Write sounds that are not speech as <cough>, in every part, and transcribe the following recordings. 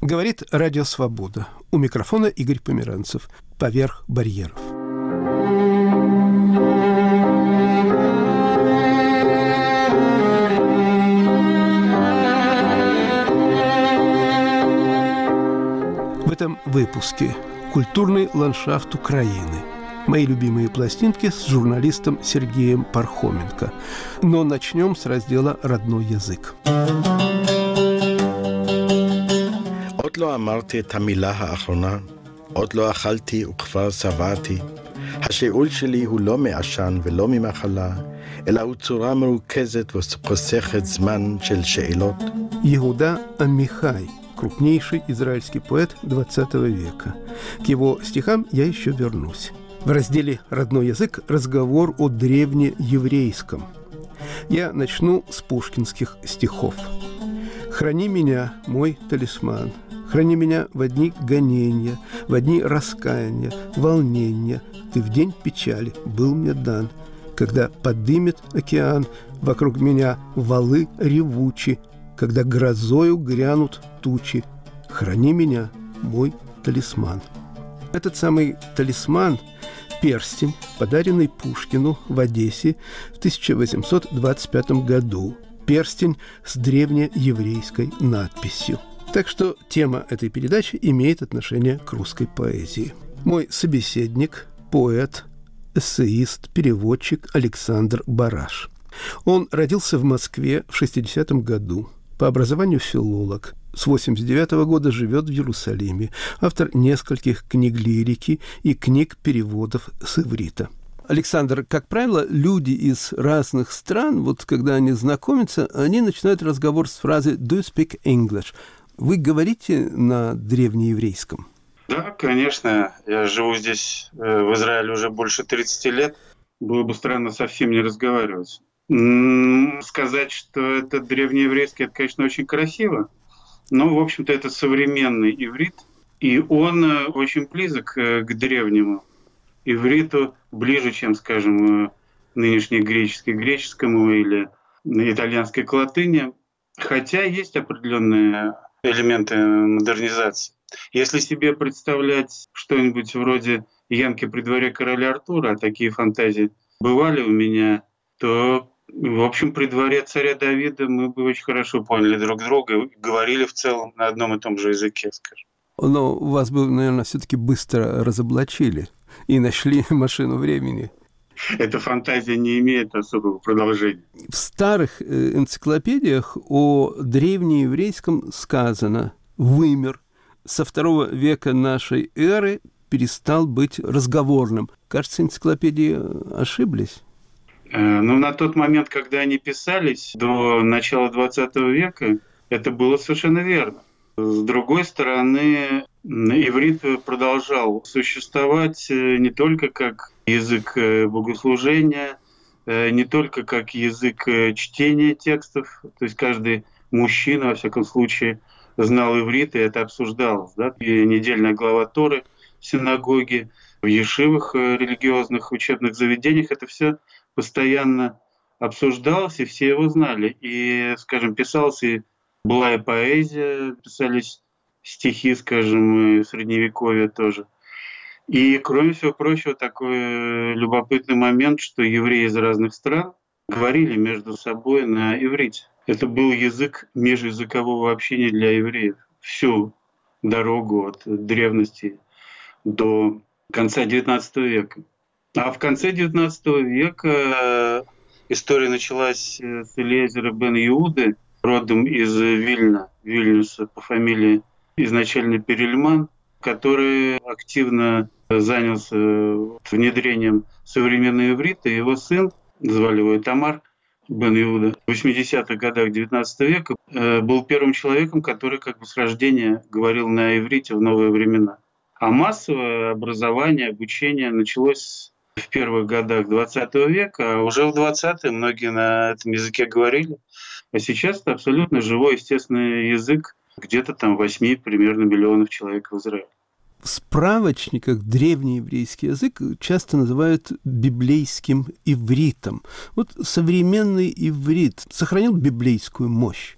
Говорит Радио Свобода. У микрофона Игорь Померанцев. Поверх барьеров. В этом выпуске «Культурный ландшафт Украины» мои любимые пластинки с журналистом Сергеем Пархоменко. Но начнем с раздела «Родной язык». Музыка לא אמרתי את המילה האחרונה, עוד לא אכלתי וכבר שבעתי. השאול שלי הוא לא מעשן ולא ממחלה, אלא הוא צורה מרוכזת וחוסכת זמן של שאלות. Иуда Амихай, крупнейший израильский поэт XX века. К его стихам я еще вернусь. В разделе «Родной язык» разговор о древнееврейском. Я начну с пушкинских стихов. «Храни меня, мой талисман, храни меня в одни гонения, в одни раскаяния, волнения. Ты в день печали был мне дан, когда подымет океан вокруг меня валы ревучи, когда грозою грянут тучи. Храни меня, мой талисман». Этот самый талисман – перстень, подаренный Пушкину в Одессе в 1825 году. Перстень с древнееврейской надписью. Так что тема этой передачи имеет отношение к русской поэзии. Мой собеседник – поэт, эссеист, переводчик Александр Бараш. Он родился в Москве в 60-м году. По образованию филолог, с 89 года живет в Иерусалиме, автор нескольких книг лирики и книг переводов с иврита. Александр, как правило, люди из разных стран, вот когда они знакомятся, они начинают разговор с фразы «Do you speak English?» Вы говорите на древнееврейском? Да, конечно. Я живу здесь, э, в Израиле, уже больше 30 лет. Было бы странно совсем не разговаривать. Сказать, что это древнееврейский, это, конечно, очень красиво. Ну, в общем-то, это современный иврит, и он э, очень близок э, к древнему ивриту, ближе, чем, скажем, нынешний греческий греческому или итальянской к латыни, хотя есть определенные элементы модернизации. Если себе представлять что-нибудь вроде «Янки при дворе короля Артура», а такие фантазии бывали у меня, то в общем, при дворе царя Давида мы бы очень хорошо поняли друг друга, говорили в целом на одном и том же языке, скажем. Но вас бы, наверное, все-таки быстро разоблачили и нашли <laughs> машину времени. <laughs> Эта фантазия не имеет особого продолжения. В старых э, энциклопедиях о древнееврейском сказано «вымер». Со второго века нашей эры перестал быть разговорным. Кажется, энциклопедии ошиблись. Э, ну, на тот момент, когда они писались, до начала 20 века, это было совершенно верно. С другой стороны, иврит продолжал существовать э, не только как язык э, богослужения, не только как язык чтения текстов, то есть каждый мужчина, во всяком случае, знал иврит, и это обсуждалось. Да? И недельная глава Торы в синагоге, в ешивых религиозных учебных заведениях, это все постоянно обсуждался, все его знали. И, скажем, писался и была и поэзия, писались стихи, скажем, и средневековья тоже. И, кроме всего прочего, такой любопытный момент, что евреи из разных стран говорили между собой на иврите. Это был язык межязыкового общения для евреев. Всю дорогу от древности до конца XIX века. А в конце XIX века э, история началась э, с Элиезера бен Иуды, родом из Вильна, Вильнюса по фамилии изначально Перельман, который активно занялся внедрением современного иврита. Его сын, звали его Тамар бен Иуда, в 80-х годах XIX века э, был первым человеком, который как бы с рождения говорил на иврите в новые времена. А массовое образование, обучение началось в первых годах 20 века, а уже в 20-е многие на этом языке говорили. А сейчас это абсолютно живой, естественный язык где-то там 8 примерно миллионов человек в Израиле. В справочниках древнееврейский язык часто называют библейским ивритом. Вот современный иврит сохранил библейскую мощь?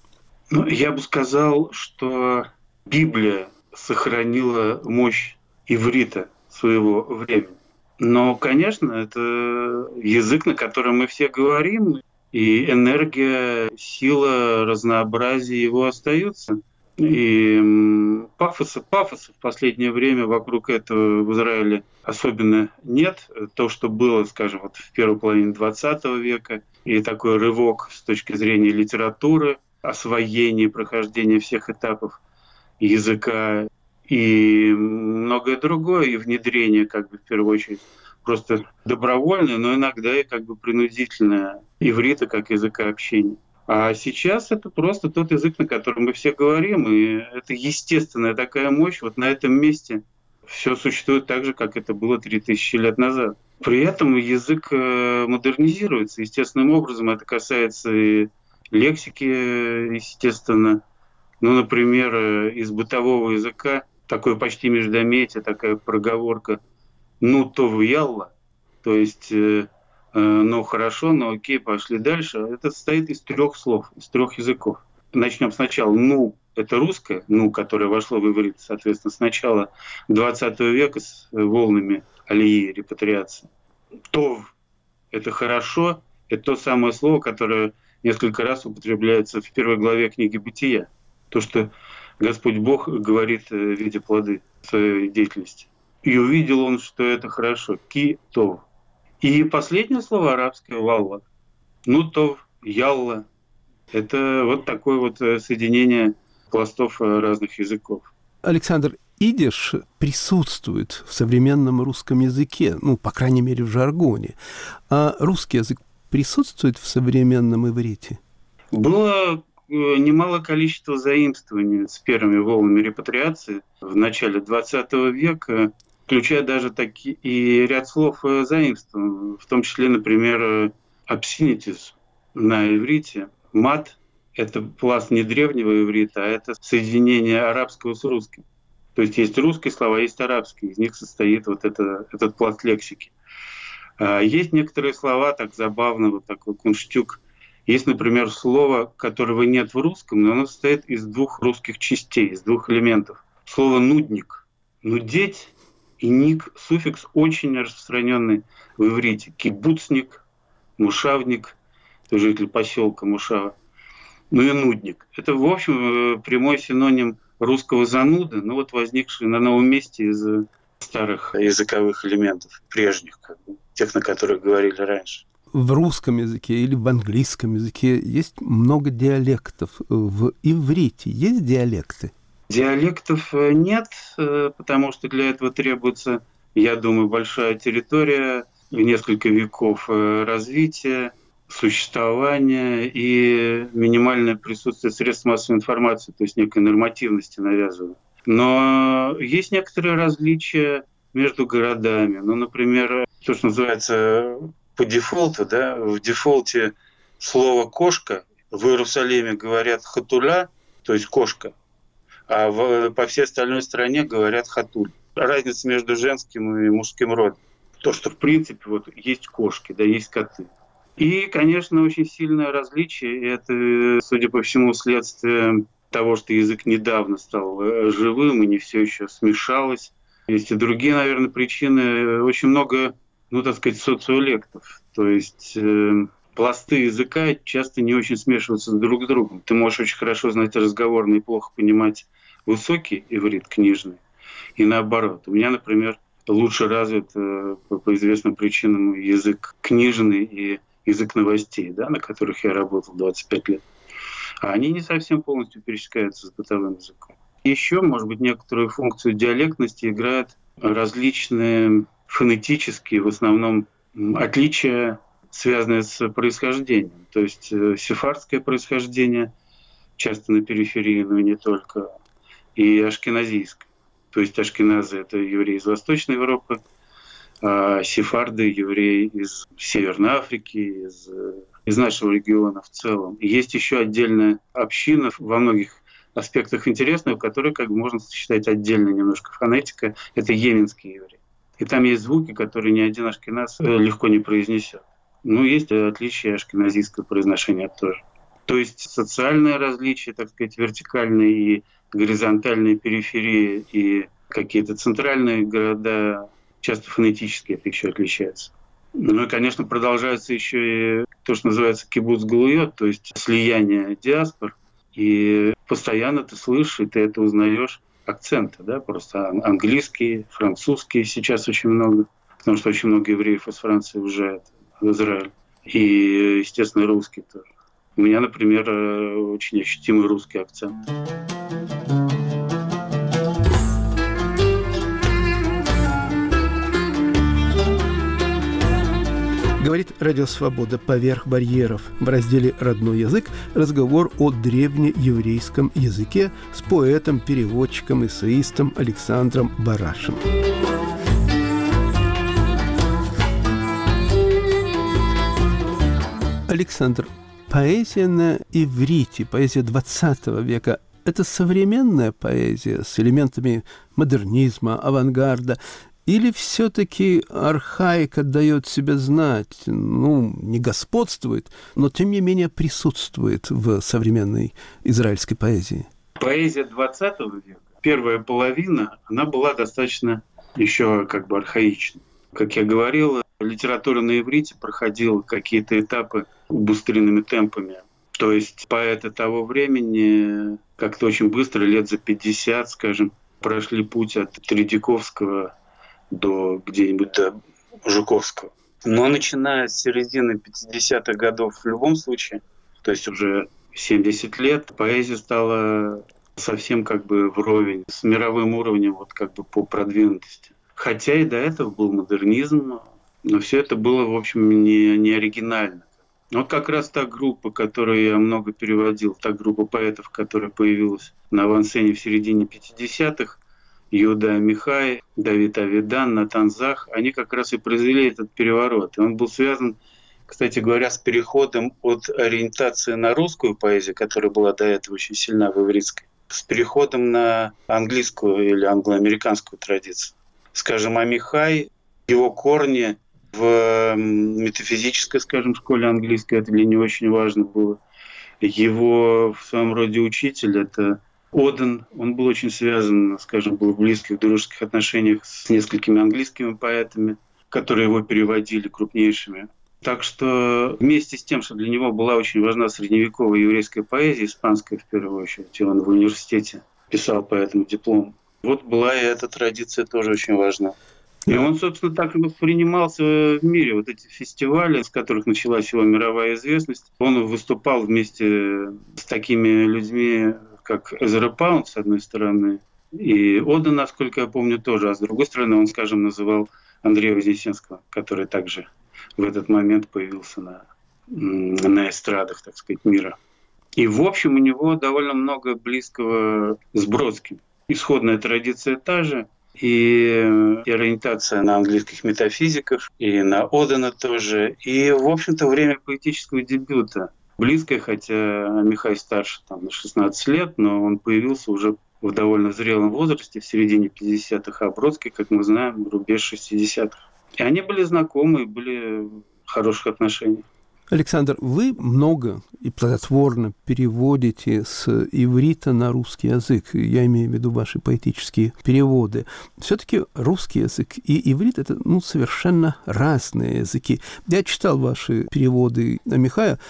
Ну, я бы сказал, что Библия сохранила мощь иврита своего времени. Но, конечно, это язык, на котором мы все говорим, и энергия, сила, разнообразие его остаются. И пафоса, пафоса в последнее время вокруг этого в Израиле особенно нет. То, что было, скажем, вот в первой половине 20 века, и такой рывок с точки зрения литературы, освоения, прохождения всех этапов языка и многое другое, и внедрение, как бы, в первую очередь, просто добровольное, но иногда и как бы принудительное иврита как языка общения. А сейчас это просто тот язык, на котором мы все говорим, и это естественная такая мощь. Вот на этом месте все существует так же, как это было 3000 лет назад. При этом язык э, модернизируется естественным образом. Это касается и лексики, естественно. Ну, например, э, из бытового языка такое почти междометие, такая проговорка «ну то в ялла», то есть Э, ну хорошо, ну окей, пошли дальше. Это состоит из трех слов, из трех языков. Начнем сначала. Ну, это русское, ну, которое вошло в иврит, соответственно, с начала 20 века с волнами алии, репатриации. Тов – это хорошо, это то самое слово, которое несколько раз употребляется в первой главе книги «Бытия». То, что Господь Бог говорит э, в виде плоды своей деятельности. И увидел он, что это хорошо. Ки тов. И последнее слово арабское «валла». Ну, то «ялла». Это вот такое вот э, соединение пластов э, разных языков. Александр, идиш присутствует в современном русском языке, ну, по крайней мере, в жаргоне. А русский язык присутствует в современном иврите? Было э, немало количества заимствований с первыми волнами репатриации в начале XX века включая даже такие и ряд слов э, заимствованных, в том числе, например, э, на иврите. Мат – это пласт не древнего иврита, а это соединение арабского с русским. То есть есть русские слова, есть арабские, из них состоит вот это, этот пласт лексики. А есть некоторые слова, так забавно, вот такой кунштюк. Есть, например, слово, которого нет в русском, но оно состоит из двух русских частей, из двух элементов. Слово «нудник». «Нудеть» И ник, суффикс очень распространенный в иврите. Кибуцник, мушавник, житель поселка Мушава. Ну и нудник. Это, в общем, э, прямой синоним русского зануды, но вот возникший на новом месте из старых языковых элементов, прежних, как бы, тех, на которых говорили раньше. В русском языке или в английском языке есть много диалектов. В иврите есть диалекты? Диалектов э, нет, э, потому что для этого требуется, я думаю, большая территория, несколько веков э, развития, существования и минимальное присутствие средств массовой информации, то есть некой нормативности навязывают. Но есть некоторые различия между городами. Ну, например, то, что называется по дефолту, да, в дефолте слово «кошка» в Иерусалиме говорят «хатуля», то есть «кошка», а в, по всей остальной стране говорят хатуль. Разница между женским и мужским родом. То, что в принципе вот есть кошки, да, есть коты. И, конечно, очень сильное различие. Это, судя по всему, следствие того, что язык недавно стал э, живым и не все еще смешалось. Есть и другие, наверное, причины. Очень много, ну, так сказать, социолектов. То есть э, пласты языка часто не очень смешиваются друг с другом. Ты можешь очень хорошо знать разговорный и плохо понимать высокий иврит книжный, и наоборот. У меня, например, лучше развит э, по известным причинам язык книжный и язык новостей, да, на которых я работал 25 лет. А они не совсем полностью пересекаются с бытовым языком. Еще, может быть, некоторую функцию диалектности играют различные фонетические, в основном, отличия, связанные с происхождением. То есть э, сефардское происхождение, часто на периферии, но и не только, и ашкеназийской. То есть ашкеназы – это евреи из Восточной Европы, а сефарды – евреи из Северной Африки, из, из нашего региона в целом. И есть еще отдельная община во многих аспектах интересная, которая как можно считать отдельно немножко фонетика. Это йеменские евреи. И там есть звуки, которые ни один ашкеназ э, легко не произнесет. Ну, есть отличие ашкеназийского произношения тоже. То есть социальное различие, так сказать, вертикальное и горизонтальные периферии и какие-то центральные города часто фонетически это еще отличается. Ну и, конечно, продолжается еще и то, что называется кибуц галуйот, то есть слияние диаспор. И постоянно ты слышишь, и ты это узнаешь акценты, да, просто английские, французские сейчас очень много, потому что очень много евреев из Франции уезжает в Израиль. И, естественно, русские тоже. У меня, например, э, очень ощутимый русский акцент. Говорит Радио Свобода «Поверх барьеров» в разделе «Родной язык» разговор о древнееврейском языке с поэтом, переводчиком, эссеистом Александром Барашем. Александр, поэзия на иврите, поэзия 20 века – это современная поэзия с элементами модернизма, авангарда, или все-таки архаика дает себя знать, ну, не господствует, но тем не менее присутствует в современной израильской поэзии? Поэзия 20 века, первая половина, она была достаточно еще как бы архаичной. Как я говорил, литература на иврите проходила какие-то этапы убыстренными темпами. То есть поэты того времени как-то очень быстро, лет за 50, скажем, прошли путь от Тредяковского до где-нибудь до Жуковского. Но начиная с середины 50-х годов в любом случае, то есть уже 70 лет, поэзия стала совсем как бы вровень с мировым уровнем вот как бы по продвинутости. Хотя и до этого был модернизм, но все это было, в общем, не, не оригинально. Вот как раз та группа, которую я много переводил, та группа поэтов, которая появилась на авансцене в середине 50-х, Юда Михай, Давид Авидан, Натан Зах, они как раз и произвели этот переворот. И он был связан, кстати говоря, с переходом от ориентации на русскую поэзию, которая была до этого очень сильна в ивритской, с переходом на английскую или англоамериканскую традицию. Скажем, Амихай, его корни в метафизической, скажем, школе английской, это для него очень важно было. Его в своем роде учитель – это Оден, он был очень связан, скажем, был в близких дружеских отношениях с несколькими английскими поэтами, которые его переводили крупнейшими. Так что вместе с тем, что для него была очень важна средневековая еврейская поэзия, испанская в первую очередь, и он в университете писал по этому диплом, вот была и эта традиция тоже очень важна. И он, собственно, так и воспринимался в мире. Вот эти фестивали, с которых началась его мировая известность, он выступал вместе с такими людьми, как Эзера Паунд, с одной стороны, и Ода, насколько я помню, тоже. А с другой стороны, он, скажем, называл Андрея Вознесенского, который также в этот момент появился на, на эстрадах, так сказать, мира. И, в общем, у него довольно много близкого с Бродским. Исходная традиция та же, и, и ориентация на английских метафизиков, и на Одена тоже. И, в общем-то, время поэтического дебюта – близкое, хотя Михай старше там, на 16 лет, но он появился уже в довольно зрелом возрасте, в середине 50-х, а Бродский, как мы знаем, рубеж 60-х. И они были знакомы, были в хороших отношениях. Александр, вы много и плодотворно переводите с иврита на русский язык. Я имею в виду ваши поэтические переводы. Все-таки русский язык и иврит – это ну, совершенно разные языки. Я читал ваши переводы Михая.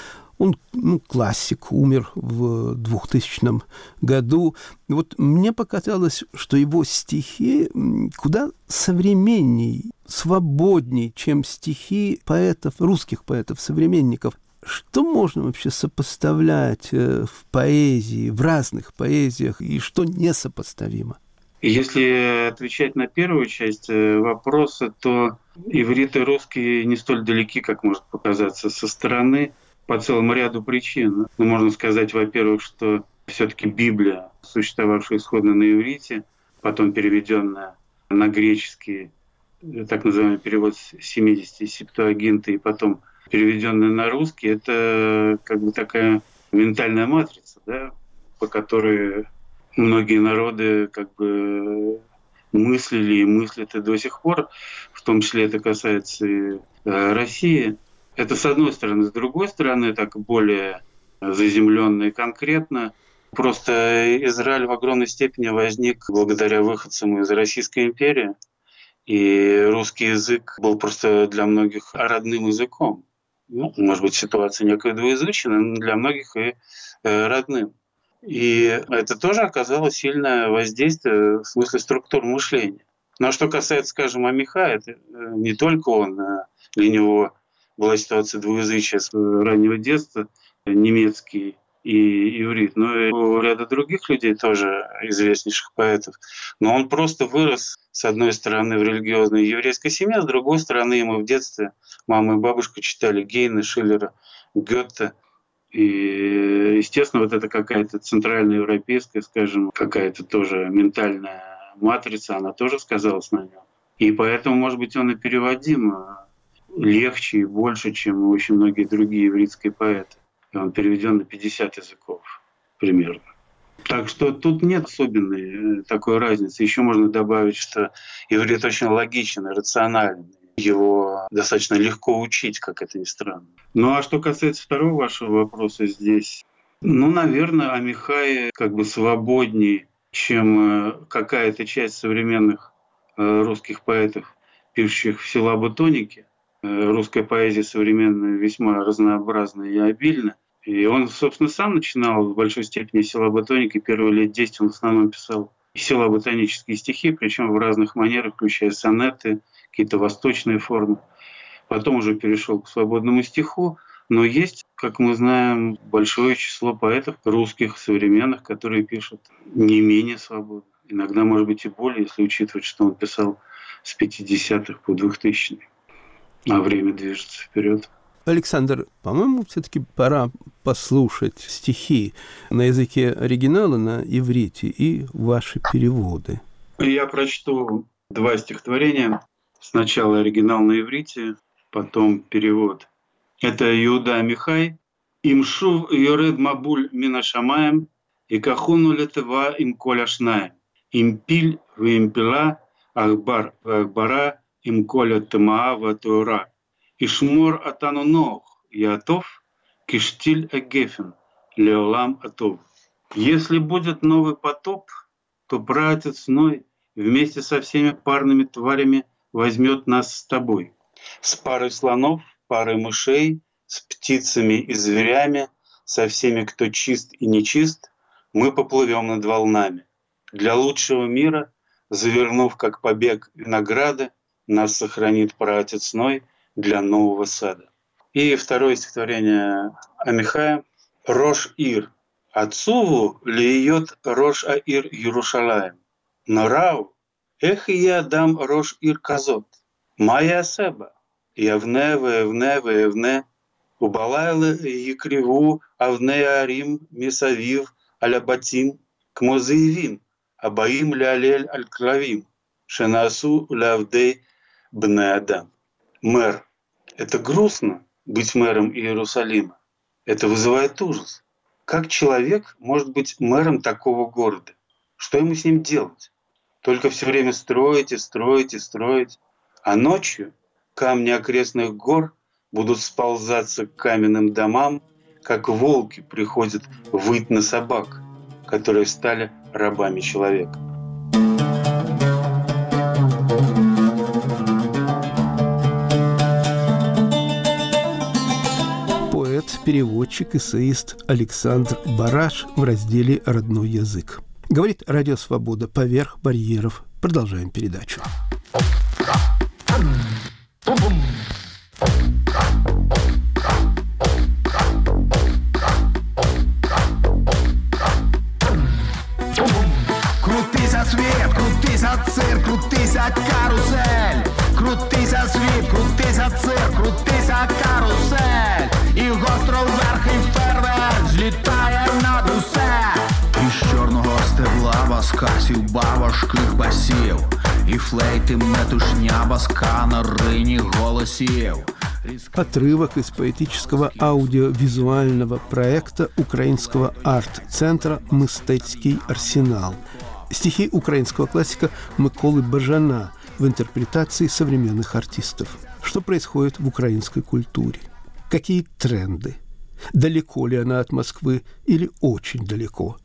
Он ну, классик, умер в 2000 году. Вот мне показалось, что его стихи куда современней, свободней, чем стихи поэтов, русских поэтов, современников. Что можно вообще сопоставлять э, в поэзии, в разных поэзиях, и что несопоставимо? Если отвечать на первую часть э, вопроса, то иврит и русский не столь далеки, как может показаться со стороны по целому ряду причин. Ну, можно сказать, во-первых, что все-таки Библия, существовавшая исходно на иврите, потом переведенная на греческий, так называемый перевод 70 септуагинта, и потом переведенная на русский, это как бы такая ментальная матрица, да, по которой многие народы как бы мыслили и мыслят и до сих пор, в том числе это касается и э, России – это с одной стороны. С другой стороны, так более заземленно и конкретно, Просто Израиль в огромной степени возник благодаря выходцам из Российской империи, и русский язык был просто для многих родным языком. Ну, может быть, ситуация некое двуязычия, но для многих и э, родным. И это тоже оказало сильное воздействие в смысле структур мышления. Но что касается, скажем, Амиха, это э, не только он, а для него была ситуация двуязычия с раннего детства, немецкий и иврит, но и у ряда других людей тоже известнейших поэтов. Но он просто вырос, с одной стороны, в религиозной еврейской семье, с другой стороны, ему в детстве мама и бабушка читали Гейна, Шиллера, Гетте. И, естественно, вот это какая-то центральная европейская, скажем, какая-то тоже ментальная матрица, она тоже сказалась на нем. И поэтому, может быть, он и переводим легче и больше, чем очень многие другие еврейские поэты. И он переведен на 50 языков примерно. Так что тут нет особенной э, такой разницы. Еще можно добавить, что иврит очень логичен и рационален. Его достаточно легко учить, как это ни странно. Ну а что касается второго вашего вопроса здесь, ну, наверное, Амихай как бы свободнее, чем э, какая-то часть современных э, русских поэтов, пишущих в силаботонике. Русская поэзия современная весьма разнообразна и обильна. И он, собственно, сам начинал в большой степени силоботоники. Первые лет 10 он в основном писал силоботанические стихи, причем в разных манерах, включая сонеты, какие-то восточные формы. Потом уже перешел к свободному стиху. Но есть, как мы знаем, большое число поэтов русских, современных, которые пишут не менее свободно. Иногда, может быть, и более, если учитывать, что он писал с 50-х по 2000-е. А время движется вперед. Александр, по-моему, все-таки пора послушать стихи на языке оригинала, на иврите и ваши переводы. Я прочту два стихотворения. Сначала оригинал на иврите, потом перевод. Это Иуда Михай. Имшув йоред мабуль мина шамаем, и кахуну летева им коля шнаем. Импиль в импила, ахбар в ахбара, им коля тмаа в тура. Ишмор атану нох, Ятов, киштиль эгефен, леолам атов. Если будет новый потоп, то братец Ной вместе со всеми парными тварями возьмет нас с тобой. С парой слонов, парой мышей, с птицами и зверями, со всеми, кто чист и нечист, мы поплывем над волнами. Для лучшего мира, завернув как побег винограда, нас сохранит праотец Ной для нового сада. И второе стихотворение Амихая «Рош Ир». Отцову льет Рош Аир Ярушалаем. Но Рау, эх я дам Рош Ир Казот. Моя Себа, явне, вевне, вевне, Убалайла Якриву, Авне Арим, Мисавив, Алябатин, Кмозаевин, Абаим Лялель Аль-Клавим, Шенасу Лавдей Бен Мэр. Это грустно быть мэром Иерусалима. Это вызывает ужас. Как человек может быть мэром такого города? Что ему с ним делать? Только все время строить и строить и строить. А ночью камни окрестных гор будут сползаться к каменным домам, как волки приходят выть на собак, которые стали рабами человека. Переводчик, эссеист Александр Бараш в разделе «Родной язык». Говорит Радио Свобода поверх барьеров. Продолжаем передачу. Флейти метушня баска на рині голосів Отрывок из поэтического аудиовизуального проекта украинского арт-центра «Мистецкий арсенал». Стихи украинского классика Миколы Бажана в интерпретации современных артистов. Что происходит в украинской культуре? Какие тренды? Далеко ли она от Москвы или очень далеко?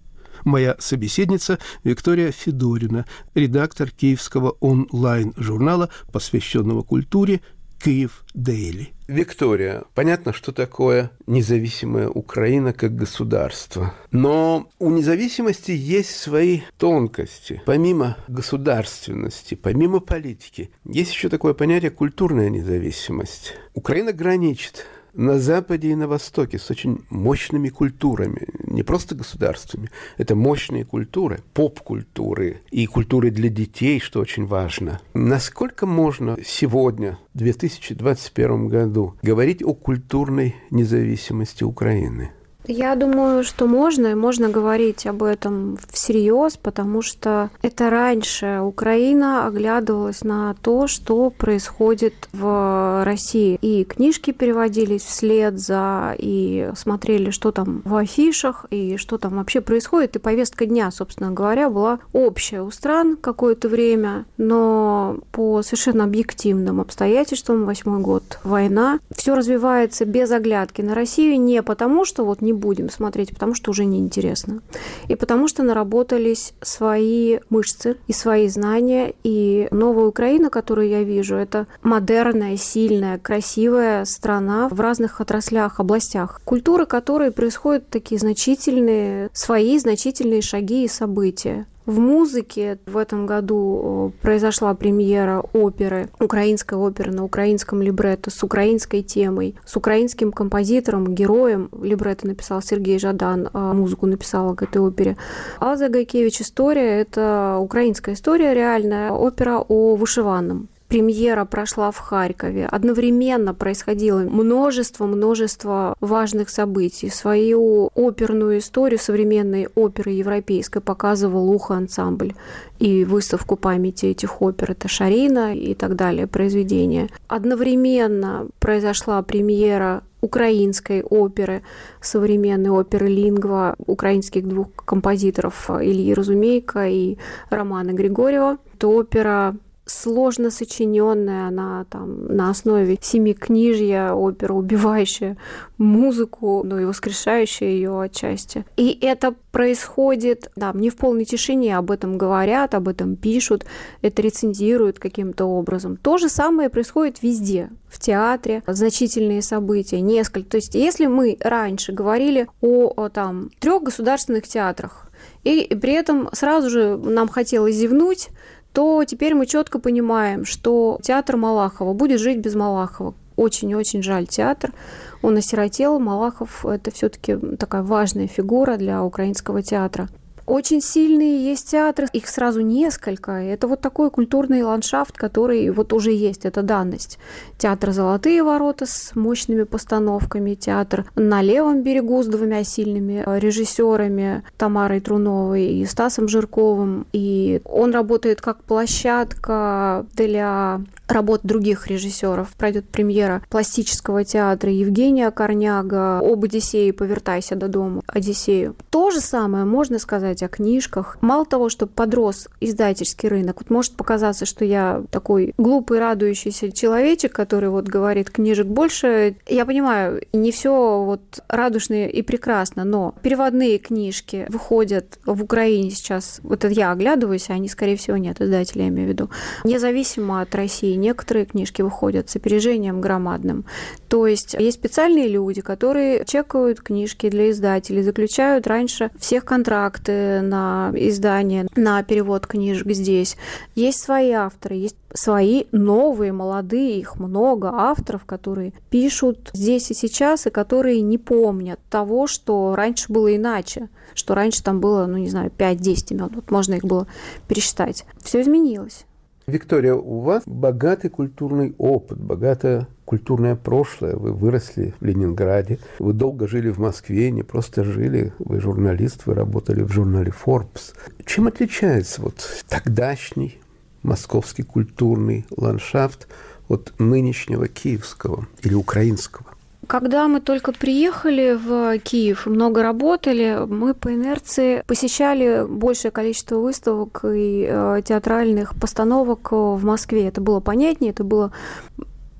Моя собеседница Виктория Федорина, редактор киевского онлайн-журнала, посвященного культуре «Киев Дейли». Виктория, понятно, что такое независимая Украина как государство. Но у независимости есть свои тонкости. Помимо государственности, помимо политики, есть еще такое понятие культурная независимость. Украина граничит на Западе и на Востоке с очень мощными культурами, не просто государствами, это мощные культуры, поп-культуры и культуры для детей, что очень важно. Насколько можно сегодня, в 2021 году, говорить о культурной независимости Украины? Я думаю, что можно, и можно говорить об этом всерьез, потому что это раньше Украина оглядывалась на то, что происходит в России. И книжки переводились вслед за, и смотрели, что там в афишах, и что там вообще происходит. И повестка дня, собственно говоря, была общая у стран какое-то время, но по совершенно объективным обстоятельствам, восьмой год, война, все развивается без оглядки на Россию не потому, что вот не будем смотреть, потому что уже неинтересно. И потому что наработались свои мышцы и свои знания. И новая Украина, которую я вижу, это модерная, сильная, красивая страна в разных отраслях, областях. Культуры, которые происходят такие значительные, свои значительные шаги и события. В музыке в этом году произошла премьера оперы, украинской оперы на украинском либретто с украинской темой, с украинским композитором, героем. Либретто написал Сергей Жадан, а музыку написала к этой опере. Алза Гайкевич «История» — это украинская история реальная, опера о вышиванном премьера прошла в Харькове. Одновременно происходило множество-множество важных событий. Свою оперную историю современной оперы европейской показывал Ухо ансамбль и выставку памяти этих опер. Это Шарина и так далее, произведения. Одновременно произошла премьера украинской оперы, современной оперы Лингва, украинских двух композиторов Ильи Разумейка и Романа Григорьева. Это опера сложно сочиненная, она там на основе семи книжья, опера, убивающая музыку, но и воскрешающая ее отчасти. И это происходит, да, не в полной тишине, об этом говорят, об этом пишут, это рецензируют каким-то образом. То же самое происходит везде, в театре, значительные события, несколько. То есть если мы раньше говорили о, о там трех государственных театрах, и при этом сразу же нам хотелось зевнуть, то теперь мы четко понимаем, что театр Малахова будет жить без Малахова. Очень-очень жаль театр. Он осиротел. Малахов – это все-таки такая важная фигура для украинского театра. Очень сильные есть театры, их сразу несколько. Это вот такой культурный ландшафт, который вот уже есть, это данность. Театр «Золотые ворота» с мощными постановками, театр на левом берегу с двумя сильными режиссерами Тамарой Труновой и Стасом Жирковым. И он работает как площадка для работ других режиссеров. Пройдет премьера пластического театра Евгения Корняга об Одиссее «Повертайся до дома», Одиссею. То же самое можно сказать о книжках. Мало того, что подрос издательский рынок, вот может показаться, что я такой глупый, радующийся человечек, который вот говорит книжек больше. Я понимаю, не все вот радужно и прекрасно, но переводные книжки выходят в Украине сейчас, вот это я оглядываюсь, а они, скорее всего, нет, издатели я имею в виду, независимо от России, некоторые книжки выходят с опережением громадным. То есть есть специальные люди, которые чекают книжки для издателей, заключают раньше всех контракты на издание, на перевод книжек здесь. Есть свои авторы, есть свои новые, молодые, их много авторов, которые пишут здесь и сейчас, и которые не помнят того, что раньше было иначе, что раньше там было, ну не знаю, 5-10 имен, вот можно их было пересчитать. Все изменилось. Виктория, у вас богатый культурный опыт, богатое культурное прошлое. Вы выросли в Ленинграде, вы долго жили в Москве, не просто жили, вы журналист, вы работали в журнале Forbes. Чем отличается вот тогдашний московский культурный ландшафт от нынешнего киевского или украинского? Когда мы только приехали в Киев, много работали, мы по инерции посещали большее количество выставок и э, театральных постановок в Москве. Это было понятнее, это было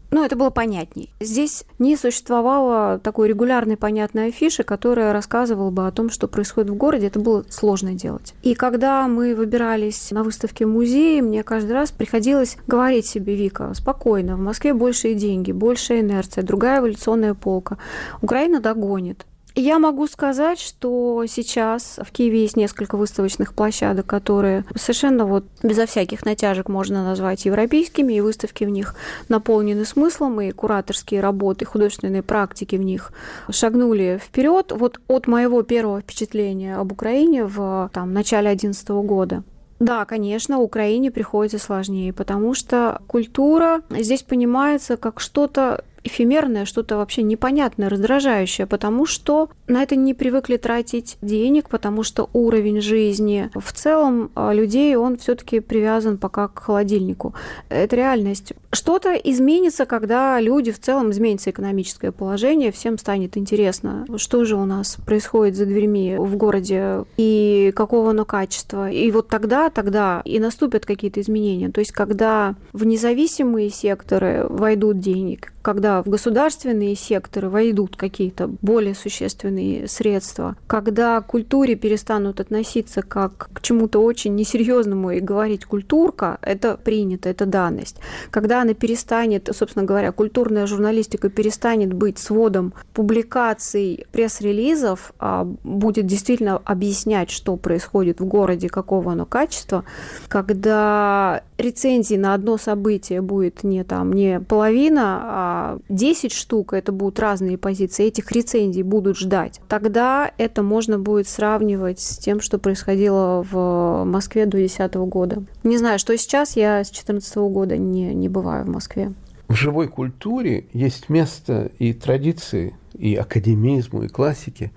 ну, это было понятней. Здесь не существовало такой регулярной понятной афиши, которая рассказывала бы о том, что происходит в городе. Это было сложно делать. И когда мы выбирались на выставке в музее, мне каждый раз приходилось говорить себе, Вика, спокойно, в Москве большие деньги, большая инерция, другая эволюционная полка. Украина догонит. Я могу сказать, что сейчас в Киеве есть несколько выставочных площадок, которые совершенно вот безо всяких натяжек можно назвать европейскими, и выставки в них наполнены смыслом, и кураторские работы, художественные практики в них шагнули вперед. Вот от моего первого впечатления об Украине в там, начале 2011 года да, конечно, Украине приходится сложнее, потому что культура здесь понимается как что-то эфемерное, что-то вообще непонятное, раздражающее, потому что на это не привыкли тратить денег, потому что уровень жизни в целом а, людей, он все-таки привязан пока к холодильнику. Это реальность. Что-то изменится, когда люди в целом изменится экономическое положение, всем станет интересно, что же у нас происходит за дверьми в городе и какого оно качества. И вот тогда, тогда и наступят какие-то изменения. То есть, когда в независимые секторы войдут денег, когда в государственные секторы войдут какие-то более существенные средства, когда к культуре перестанут относиться как к чему-то очень несерьезному и говорить культурка, это принято, это данность. Когда она перестанет, собственно говоря, культурная журналистика перестанет быть сводом публикаций, пресс-релизов, а будет действительно объяснять, что происходит в городе, какого оно качества, когда рецензии на одно событие будет не там не половина, а 10 штук, это будут разные позиции, этих рецензий будут ждать, тогда это можно будет сравнивать с тем, что происходило в Москве до 2010 года. Не знаю, что сейчас, я с 2014 года не, не бываю в Москве. В живой культуре есть место и традиции, и академизму, и классике,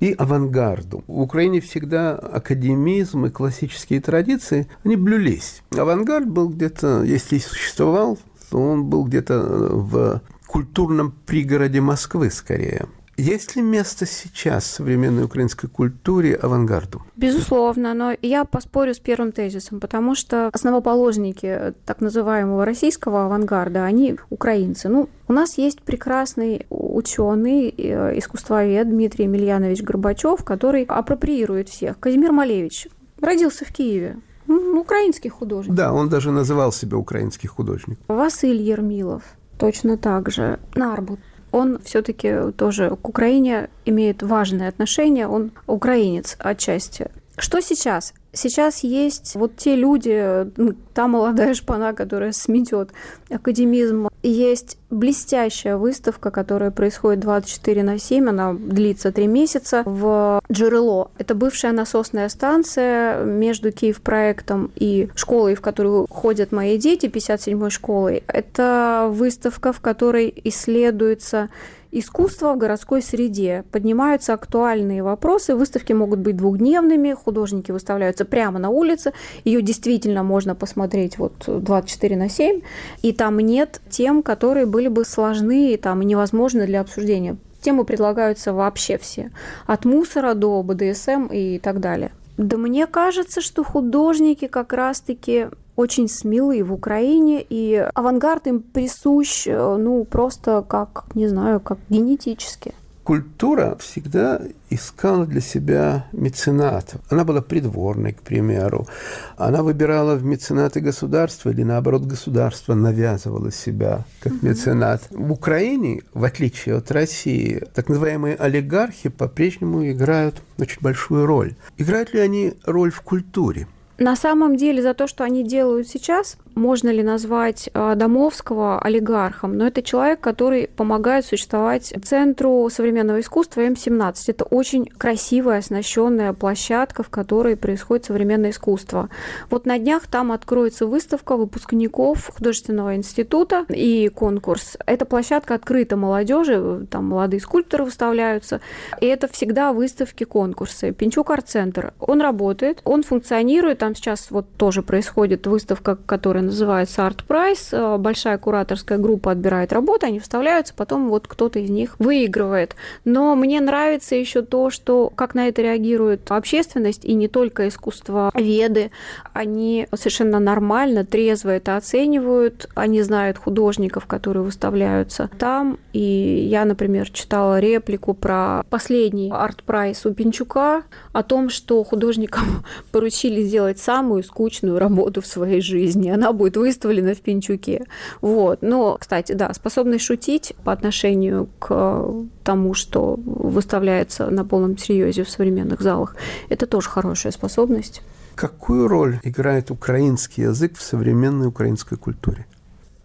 и авангарду. В Украине всегда академизм и классические традиции, они блюлись. Авангард был где-то, если и существовал, он был где-то э, в культурном пригороде Москвы скорее. Есть ли место сейчас в современной украинской культуре авангарду? Безусловно, но я поспорю с первым тезисом, потому что основоположники так называемого российского авангарда, они украинцы. Ну, у нас есть прекрасный ученый, э, искусствовед Дмитрий Емельянович Горбачев, который апроприирует всех. Казимир Малевич родился в Киеве. Ну, украинский художник. Да, он даже называл себя украинский художник. Василь Ермилов точно так же. Нарбут он все-таки тоже к Украине имеет важное отношение, он украинец отчасти. Что сейчас? Сейчас есть вот те люди, та молодая шпана, которая сметет академизм. Есть блестящая выставка, которая происходит 24 на 7, она длится 3 месяца в Джерело. Это бывшая насосная станция между Киев-проектом и школой, в которую ходят мои дети, 57-й школой. Это выставка, в которой исследуется искусство в городской среде. Поднимаются актуальные вопросы. Выставки могут быть двухдневными, художники выставляются прямо на улице. Ее действительно можно посмотреть вот 24 на 7. И там нет тем, которые были бы сложны и там невозможны для обсуждения. Темы предлагаются вообще все. От мусора до БДСМ и так далее. Да мне кажется, что художники как раз-таки очень смелые в Украине, и авангард им присущ, э, ну, просто как, не знаю, как генетически. Культура всегда искала для себя меценатов. Она была придворной, к примеру. Она выбирала в меценаты государства или, наоборот, государство навязывало себя как меценат. В Украине, в отличие от России, так называемые олигархи по-прежнему играют очень большую роль. Играют ли они роль в культуре? На самом деле за то, что они делают сейчас, можно ли назвать а, Домовского олигархом, но это человек, который помогает существовать Центру современного искусства М17. Это очень красивая, оснащенная площадка, в которой происходит современное искусство. Вот на днях там откроется выставка выпускников художественного института и конкурс. Эта площадка открыта молодежи, там молодые скульпторы выставляются, и это всегда выставки, конкурсы. Пинчук арт-центр. Он работает, он функционирует, там сейчас вот тоже происходит выставка, которая называется Art Prize. Большая кураторская группа отбирает работы, они вставляются, потом вот кто-то из них выигрывает. Но мне нравится еще то, что как на это реагирует общественность, и не только искусство веды, они совершенно нормально, трезво это оценивают, они знают художников, которые выставляются там, и я, например, читала реплику про последний art prize у Пинчука о том, что художникам <laughs> поручили сделать самую скучную работу в своей жизни. Она будет выставлена в Пинчуке. Вот. Но, кстати, да, способность шутить по отношению к тому, что выставляется на полном серьезе в современных залах, это тоже хорошая способность. Какую роль играет украинский язык в современной украинской культуре?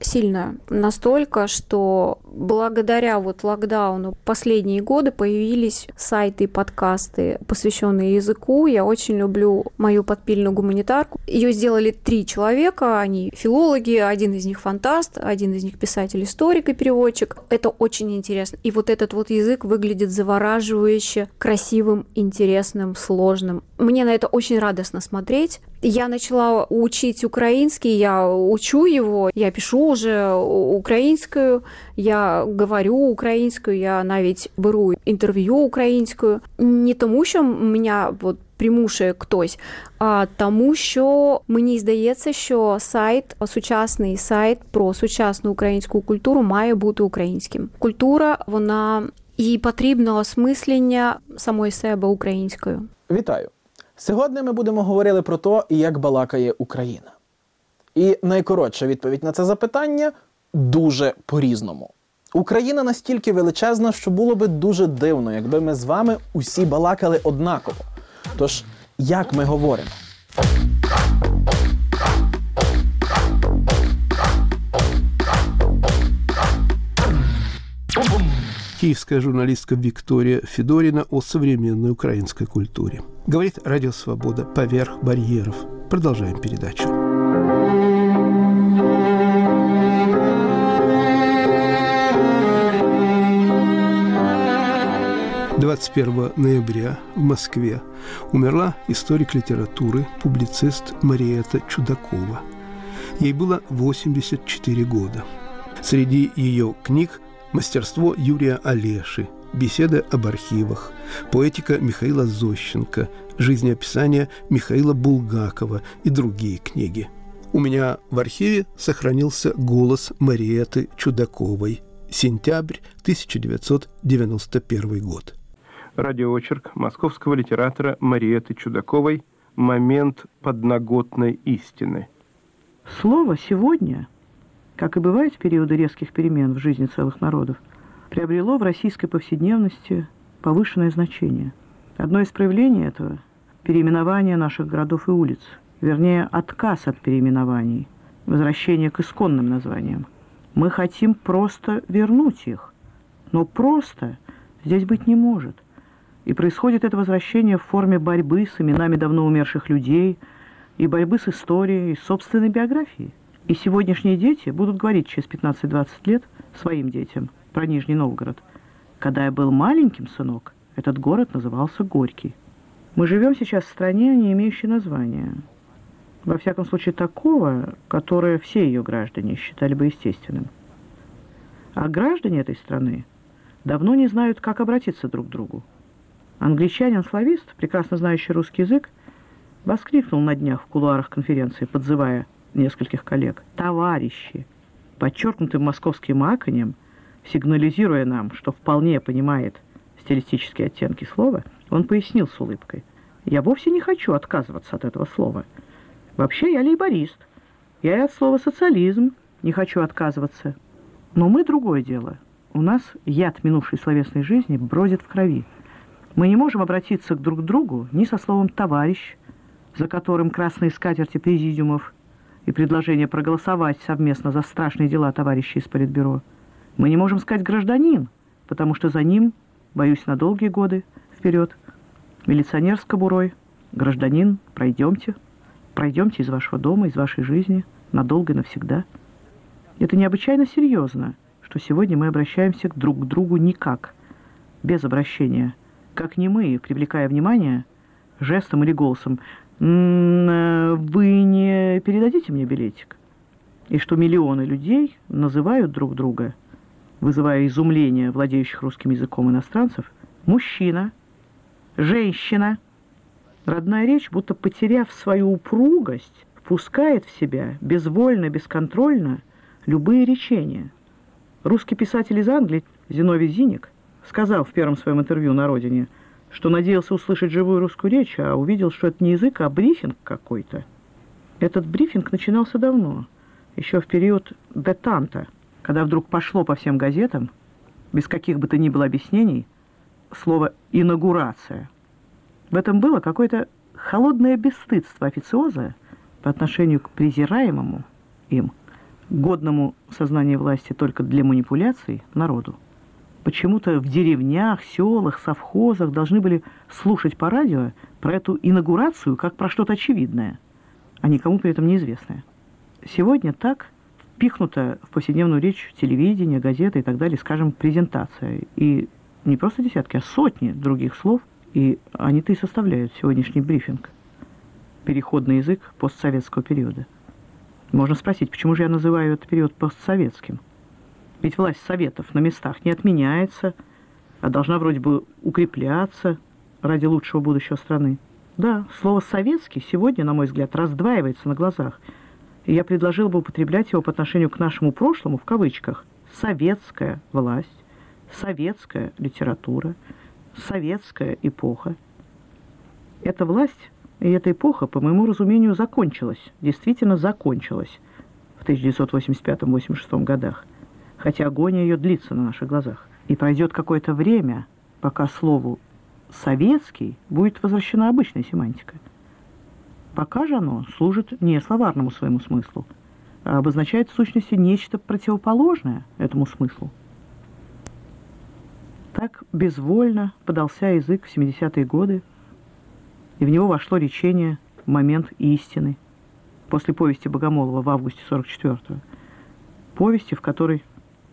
Сильно настолько, что благодаря вот локдауну последние годы появились сайты и подкасты, посвященные языку. Я очень люблю мою подпильную гуманитарку. Ее сделали три человека, они филологи, один из них фантаст, один из них писатель, историк и переводчик. Это очень интересно. И вот этот вот язык выглядит завораживающе, красивым, интересным, сложным. Мне на это очень радостно смотреть. Я начала учить украинский, я учу его, я пишу уже українською, я говорю українською, я навіть беру інтерв'ю українською. Не тому, що мене от примушує хтось, а тому, що мені здається, що сайт, сучасний сайт про сучасну українську культуру має бути українським. Культура, вона їй потрібно осмислення самої себе українською. Вітаю! Сьогодні ми будемо говорити про те, як балакає Україна. І найкоротша відповідь на це запитання дуже по-різному. Україна настільки величезна, що було би дуже дивно, якби ми з вами усі балакали однаково. Тож, як ми говоримо? Киевская журналистка Виктория Федорина о современной украинской культуре. Говорит Радио Свобода «Поверх барьеров». Продолжаем передачу. 21 ноября в Москве умерла историк литературы, публицист Мариэта Чудакова. Ей было 84 года. Среди ее книг «Мастерство Юрия Олеши», «Беседы об архивах», «Поэтика Михаила Зощенко», «Жизнеописание Михаила Булгакова» и другие книги. У меня в архиве сохранился голос Мариэты Чудаковой. Сентябрь 1991 год радиоочерк московского литератора Мариеты Чудаковой «Момент подноготной истины». Слово «сегодня», как и бывает в периоды резких перемен в жизни целых народов, приобрело в российской повседневности повышенное значение. Одно из проявлений этого – переименование наших городов и улиц, вернее, отказ от переименований, возвращение к исконным названиям. Мы хотим просто вернуть их, но просто здесь быть не может – и происходит это возвращение в форме борьбы с именами давно умерших людей и борьбы с историей, и собственной биографией. И сегодняшние дети будут говорить через 15-20 лет своим детям про Нижний Новгород. Когда я был маленьким, сынок, этот город назывался Горький. Мы живем сейчас в стране, не имеющей названия. Во всяком случае, такого, которое все ее граждане считали бы естественным. А граждане этой страны давно не знают, как обратиться друг к другу. Англичанин-славист, прекрасно знающий русский язык, воскликнул на днях в кулуарах конференции, подзывая нескольких коллег. «Товарищи!» Подчеркнутым московским аконем, сигнализируя нам, что вполне понимает стилистические оттенки слова, он пояснил с улыбкой. «Я вовсе не хочу отказываться от этого слова. Вообще я лейборист. Я и от слова «социализм» не хочу отказываться. Но мы другое дело. У нас яд минувшей словесной жизни бродит в крови. Мы не можем обратиться друг к другу ни со словом «товарищ», за которым красные скатерти президиумов и предложение проголосовать совместно за страшные дела товарищей из Политбюро. Мы не можем сказать «гражданин», потому что за ним, боюсь, на долгие годы вперед, милиционер с кобурой, гражданин, пройдемте, пройдемте из вашего дома, из вашей жизни, надолго и навсегда. Это необычайно серьезно, что сегодня мы обращаемся друг к другу никак, без обращения – как не мы, привлекая внимание, жестом или голосом, вы не передадите мне билетик? И что миллионы людей называют друг друга, вызывая изумление владеющих русским языком иностранцев, мужчина, женщина. Родная речь, будто потеряв свою упругость, впускает в себя безвольно, бесконтрольно любые речения. Русский писатель из Англии Зиновий Зиник сказал в первом своем интервью на родине – что надеялся услышать живую русскую речь, а увидел, что это не язык, а брифинг какой-то. Этот брифинг начинался давно, еще в период детанта, когда вдруг пошло по всем газетам, без каких бы то ни было объяснений, слово «инаугурация». В этом было какое-то холодное бесстыдство официоза по отношению к презираемому им, годному сознанию власти только для манипуляций народу почему-то в деревнях, селах, совхозах должны были слушать по радио про эту инаугурацию как про что-то очевидное, а никому при этом неизвестное. Сегодня так впихнута в повседневную речь телевидение, газеты и так далее, скажем, презентация. И не просто десятки, а сотни других слов, и они-то и составляют сегодняшний брифинг. Переходный язык постсоветского периода. Можно спросить, почему же я называю этот период постсоветским – ведь власть советов на местах не отменяется, а должна вроде бы укрепляться ради лучшего будущего страны. Да, слово «советский» сегодня, на мой взгляд, раздваивается на глазах. И я предложил бы употреблять его по отношению к нашему прошлому в кавычках. Советская власть, советская литература, советская эпоха. Эта власть и эта эпоха, по моему разумению, закончилась, действительно закончилась в 1985-86 годах хотя агония ее длится на наших глазах. И пройдет какое-то время, пока слову «советский» будет возвращена обычная семантика. Пока же оно служит не словарному своему смыслу, а обозначает в сущности нечто противоположное этому смыслу. Так безвольно подался язык в 70-е годы, и в него вошло речение «Момент истины» после повести Богомолова в августе 44-го. Повести, в которой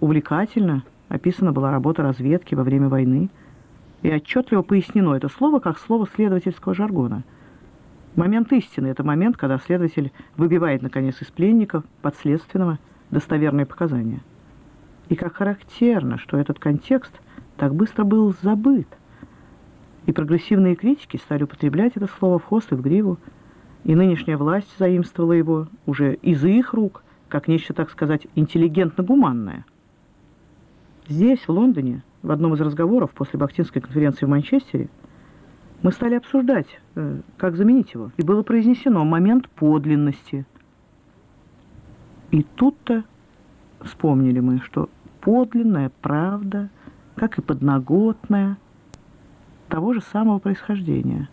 Увлекательно описана была работа разведки во время войны, и отчетливо пояснено это слово как слово следовательского жаргона. Момент истины – это момент, когда следователь выбивает, наконец, из пленника подследственного достоверные показания. И как характерно, что этот контекст так быстро был забыт. И прогрессивные критики стали употреблять это слово в хвост и в гриву, и нынешняя власть заимствовала его уже из их рук, как нечто, так сказать, интеллигентно-гуманное – Здесь, в Лондоне, в одном из разговоров после Бахтинской конференции в Манчестере, мы стали обсуждать, э, как заменить его. И было произнесено момент подлинности. И тут-то вспомнили мы, что подлинная правда, как и подноготная, того же самого происхождения,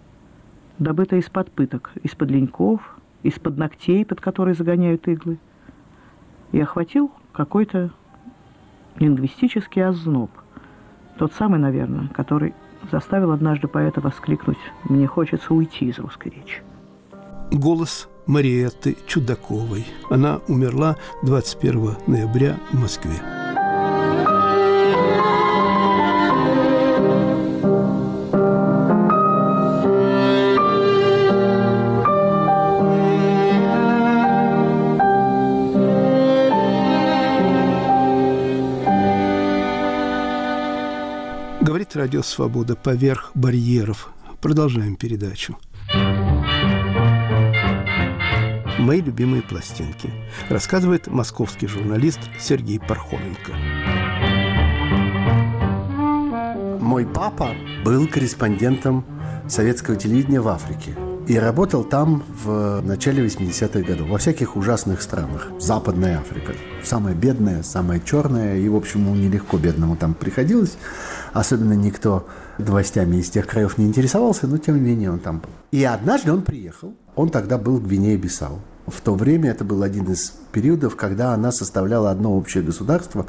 добытая из-под пыток, из-под леньков, из-под ногтей, под которые загоняют иглы, и охватил какой-то лингвистический озноб. Тот самый, наверное, который заставил однажды поэта воскликнуть «Мне хочется уйти из русской речи». Голос Мариетты Чудаковой. Она умерла 21 ноября в Москве. Радио «Свобода» поверх барьеров. Продолжаем передачу. Мои любимые пластинки. Рассказывает московский журналист Сергей Пархоменко. Мой папа был корреспондентом советского телевидения в Африке. И работал там в начале 80-х годов, во всяких ужасных странах. Западная Африка. Самая бедная, самая черная. И, в общем, ему нелегко бедному там приходилось. Особенно никто властями из тех краев не интересовался, но тем не менее он там был. И однажды он приехал. Он тогда был в Гвинее-Бисау. В то время это был один из периодов, когда она составляла одно общее государство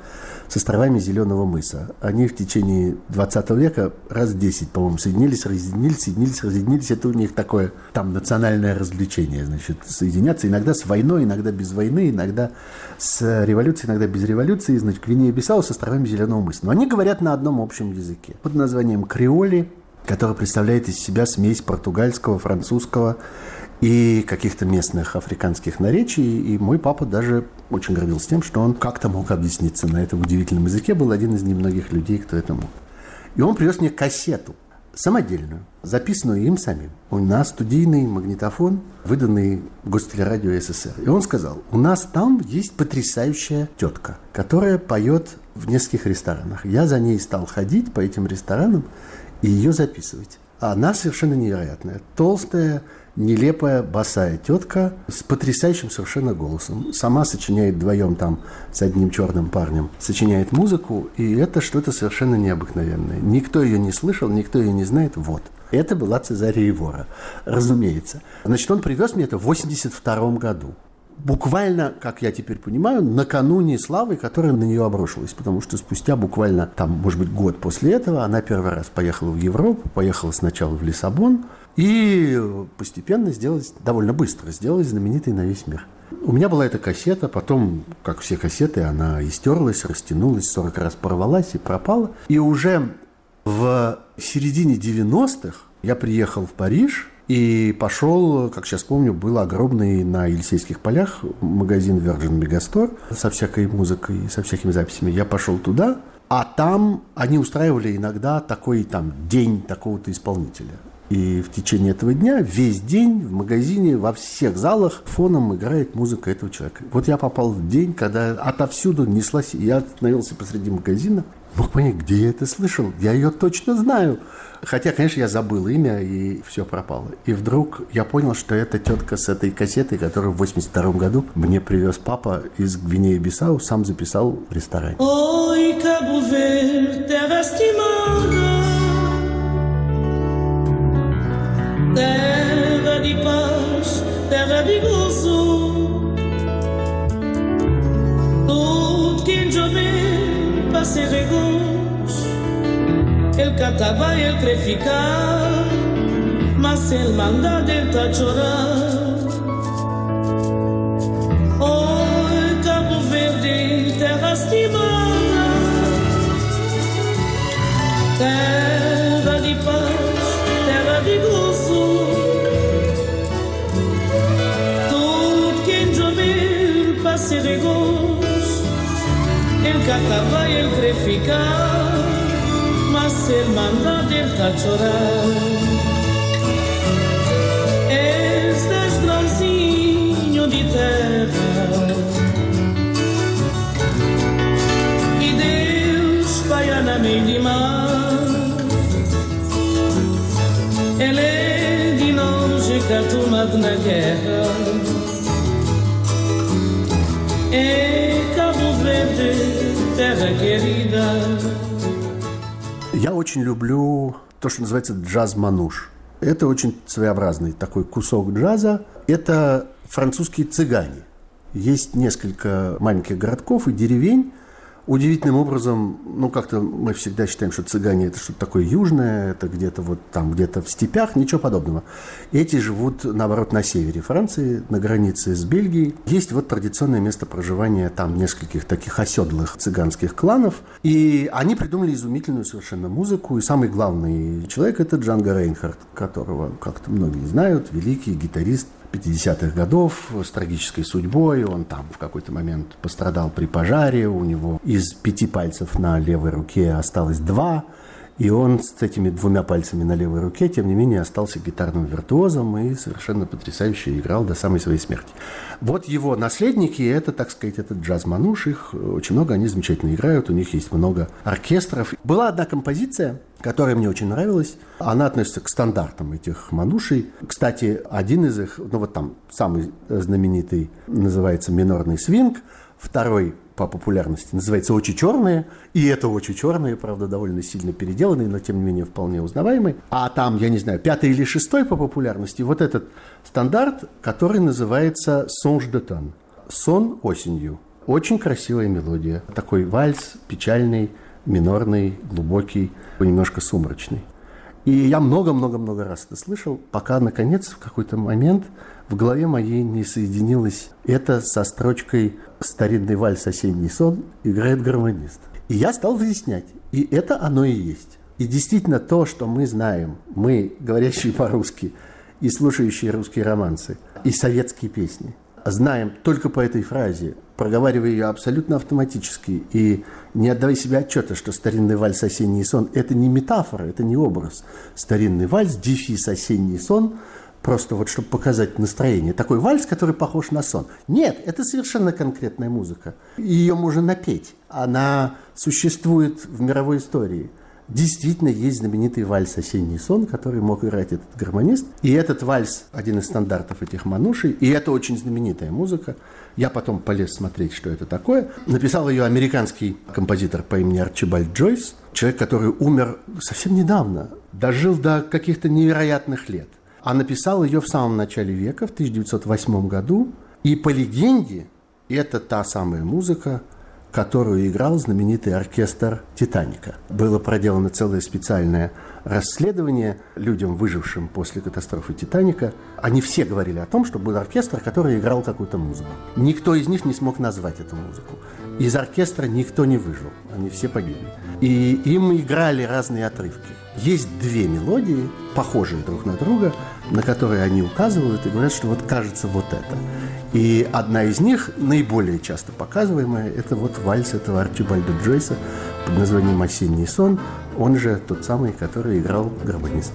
с островами Зеленого мыса. Они в течение 20 века раз в 10, по-моему, соединились, разъединились, соединились, разъединились. Это у них такое там национальное развлечение, значит, соединяться иногда с войной, иногда без войны, иногда с революцией, иногда без революции. Значит, Гвинея-Бисау с островами Зеленого мыса. Но они говорят на одном общем языке под названием креоли, который представляет из себя смесь португальского, французского и каких-то местных африканских наречий. И мой папа даже очень гордился тем, что он как-то мог объясниться на этом удивительном языке. Был один из немногих людей, кто это мог. И он привез мне кассету самодельную, записанную им самим. У нас студийный магнитофон, выданный Гостелерадио СССР. И он сказал, у нас там есть потрясающая тетка, которая поет в нескольких ресторанах. Я за ней стал ходить по этим ресторанам и ее записывать. Она совершенно невероятная. Толстая, нелепая, босая тетка с потрясающим совершенно голосом. Сама сочиняет вдвоем там с одним черным парнем, сочиняет музыку, и это что-то совершенно необыкновенное. Никто ее не слышал, никто ее не знает. Вот. Это была Цезария Ивора, разумеется. Значит, он привез мне это в 82 году буквально, как я теперь понимаю, накануне славы, которая на нее обрушилась. Потому что спустя буквально, там, может быть, год после этого она первый раз поехала в Европу, поехала сначала в Лиссабон и постепенно сделалась, довольно быстро сделалась знаменитой на весь мир. У меня была эта кассета, потом, как все кассеты, она истерлась, растянулась, 40 раз порвалась и пропала. И уже в середине 90-х я приехал в Париж – и пошел, как сейчас помню, был огромный на Елисейских полях магазин Virgin Megastore со всякой музыкой, со всякими записями. Я пошел туда, а там они устраивали иногда такой там день такого-то исполнителя. И в течение этого дня весь день в магазине во всех залах фоном играет музыка этого человека. Вот я попал в день, когда отовсюду неслась, я остановился посреди магазина, мог понять, где я это слышал. Я ее точно знаю. Хотя, конечно, я забыл имя, и все пропало. И вдруг я понял, что это тетка с этой кассетой, которую в 82 году мне привез папа из Гвинеи-Бисау, сам записал в ресторане. Ой, terra de paz, terra de gozo. Tudo que jovem passe regos, ele cantava, ele quer ficar, mas ele manda tá chorar. Oi, Cabo Verde, terra estimada, terra Catavai entre ficar, mas ser mandado ele tá chorar. Я очень люблю то, что называется джаз-мануш. Это очень своеобразный такой кусок джаза. Это французские цыгане. Есть несколько маленьких городков и деревень, удивительным образом, ну, как-то мы всегда считаем, что цыгане – это что-то такое южное, это где-то вот там, где-то в степях, ничего подобного. Эти живут, наоборот, на севере Франции, на границе с Бельгией. Есть вот традиционное место проживания там нескольких таких оседлых цыганских кланов, и они придумали изумительную совершенно музыку, и самый главный человек – это Джанго Рейнхард, которого как-то многие знают, великий гитарист, 50-х годов с трагической судьбой. Он там в какой-то момент пострадал при пожаре. У него из пяти пальцев на левой руке осталось два. И он с этими двумя пальцами на левой руке, тем не менее, остался гитарным виртуозом и совершенно потрясающе играл до самой своей смерти. Вот его наследники, это, так сказать, этот джаз-мануш, их очень много, они замечательно играют, у них есть много оркестров. Была одна композиция, которая мне очень нравилась. Она относится к стандартам этих манушей. Кстати, один из их, ну вот там самый знаменитый, называется «Минорный свинг», второй по популярности называется «Очи черные», и это «Очи черные», правда, довольно сильно переделанные, но тем не менее вполне узнаваемый. А там, я не знаю, пятый или шестой по популярности, вот этот стандарт, который называется «Songe de ton» – «Сон осенью». Очень красивая мелодия. Такой вальс, печальный, минорный, глубокий, немножко сумрачный. И я много-много-много раз это слышал, пока, наконец, в какой-то момент в голове моей не соединилось это со строчкой «Старинный вальс «Осенний сон» играет гармонист». И я стал выяснять, и это оно и есть. И действительно то, что мы знаем, мы, говорящие по-русски, и слушающие русские романсы, и советские песни, знаем только по этой фразе, проговаривая ее абсолютно автоматически и не отдавая себе отчета, что старинный вальс «Осенний сон» – это не метафора, это не образ. Старинный вальс, дефис «Осенний сон» просто вот чтобы показать настроение. Такой вальс, который похож на сон. Нет, это совершенно конкретная музыка. Ее можно напеть. Она существует в мировой истории – Действительно, есть знаменитый вальс «Осенний сон», который мог играть этот гармонист. И этот вальс – один из стандартов этих манушей. И это очень знаменитая музыка. Я потом полез смотреть, что это такое. Написал ее американский композитор по имени Арчибальд Джойс. Человек, который умер совсем недавно. Дожил до каких-то невероятных лет. А написал ее в самом начале века, в 1908 году. И по легенде, это та самая музыка, которую играл знаменитый оркестр «Титаника». Было проделано целое специальное расследование людям, выжившим после катастрофы «Титаника». Они все говорили о том, что был оркестр, который играл какую-то музыку. Никто из них не смог назвать эту музыку. Из оркестра никто не выжил, они все погибли. И им играли разные отрывки. Есть две мелодии, похожие друг на друга, на которые они указывают и говорят, что вот кажется вот это. И одна из них, наиболее часто показываемая, это вот вальс этого Арчибальда Джойса под названием «Осенний сон», он же тот самый, который играл гармонист. Есть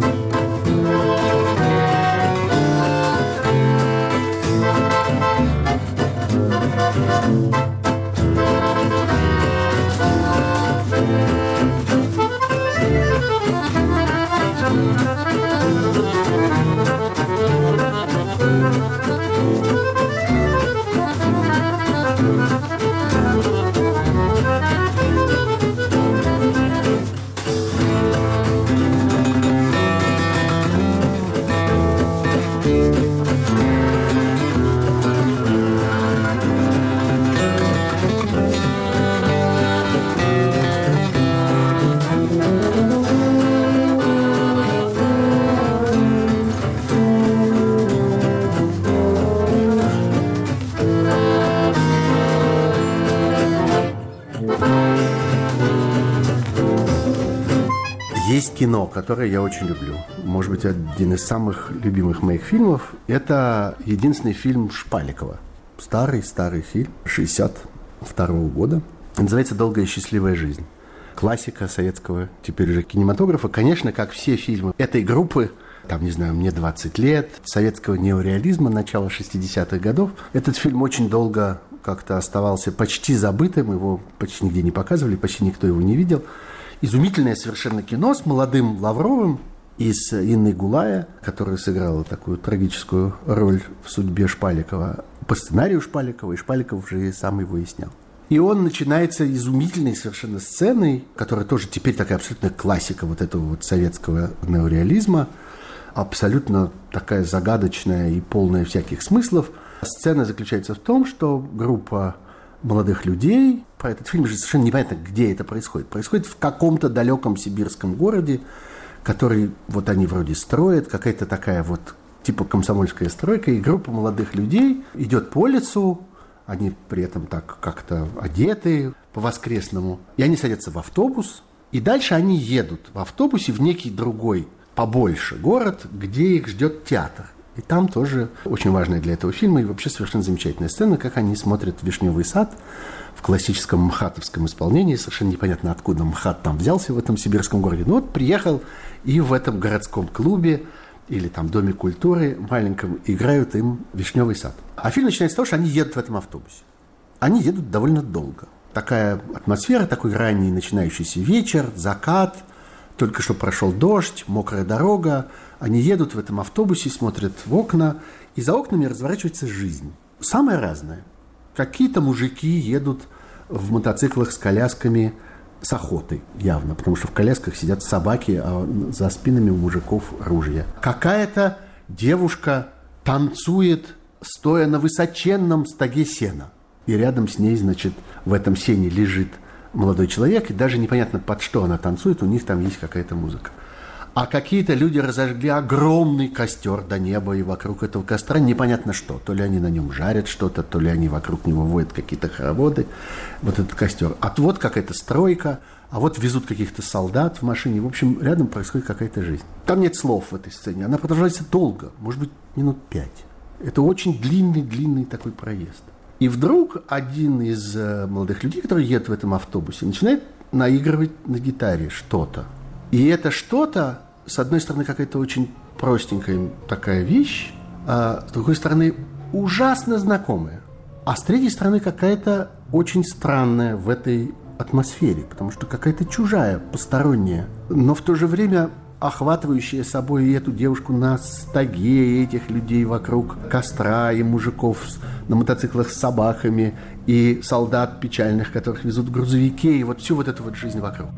кино, которое я очень люблю. Может быть, один из самых любимых моих фильмов. Это единственный фильм Шпаликова. Старый-старый фильм 62 -го года. Называется «Долгая счастливая жизнь». Классика советского теперь уже кинематографа. Конечно, как все фильмы этой группы, там, не знаю, мне 20 лет, советского неореализма начала 60-х годов. Этот фильм очень долго как-то оставался почти забытым, его почти нигде не показывали, почти никто его не видел изумительное совершенно кино с молодым Лавровым и с Инной Гулая, которая сыграла такую трагическую роль в судьбе Шпаликова по сценарию Шпаликова, и Шпаликов уже сам его и снял. И он начинается изумительной совершенно сценой, которая тоже теперь такая абсолютная классика вот этого вот советского неореализма, абсолютно такая загадочная и полная всяких смыслов. Сцена заключается в том, что группа молодых людей. Про этот фильм же совершенно непонятно, где это происходит. Происходит в каком-то далеком сибирском городе, который вот они вроде строят, какая-то такая вот типа комсомольская стройка, и группа молодых людей идет по улицу, они при этом так как-то одеты по-воскресному, и они садятся в автобус, и дальше они едут в автобусе в некий другой, побольше город, где их ждет театр. И там тоже очень важная для этого фильма и вообще совершенно замечательная сцена, как они смотрят «Вишневый сад» в классическом мхатовском исполнении. Совершенно непонятно, откуда МХАТ там взялся в этом сибирском городе. Ну вот приехал и в этом городском клубе или там Доме культуры маленьком играют им «Вишневый сад». А фильм начинается с того, что они едут в этом автобусе. Они едут довольно долго. Такая атмосфера, такой ранний начинающийся вечер, закат, только что прошел дождь, мокрая дорога, они едут в этом автобусе, смотрят в окна, и за окнами разворачивается жизнь. Самое разное. Какие-то мужики едут в мотоциклах с колясками с охотой, явно, потому что в колясках сидят собаки, а за спинами у мужиков ружья. Какая-то девушка танцует, стоя на высоченном стоге сена. И рядом с ней, значит, в этом сене лежит молодой человек, и даже непонятно, под что она танцует, у них там есть какая-то музыка. А какие-то люди разожгли огромный костер до неба, и вокруг этого костра непонятно что. То ли они на нем жарят что-то, то ли они вокруг него водят какие-то хороводы. Вот этот костер. А вот какая-то стройка, а вот везут каких-то солдат в машине. В общем, рядом происходит какая-то жизнь. Там нет слов в этой сцене. Она продолжается долго, может быть, минут пять. Это очень длинный-длинный такой проезд. И вдруг один из э, молодых людей, который едет в этом автобусе, начинает наигрывать на гитаре что-то. И это что-то, с одной стороны, какая-то очень простенькая такая вещь, а с другой стороны, ужасно знакомая. А с третьей стороны, какая-то очень странная в этой атмосфере, потому что какая-то чужая, посторонняя, но в то же время охватывающая собой и эту девушку на стаге, и этих людей вокруг костра, и мужиков на мотоциклах с собаками, и солдат печальных, которых везут в и вот всю вот эту вот жизнь вокруг.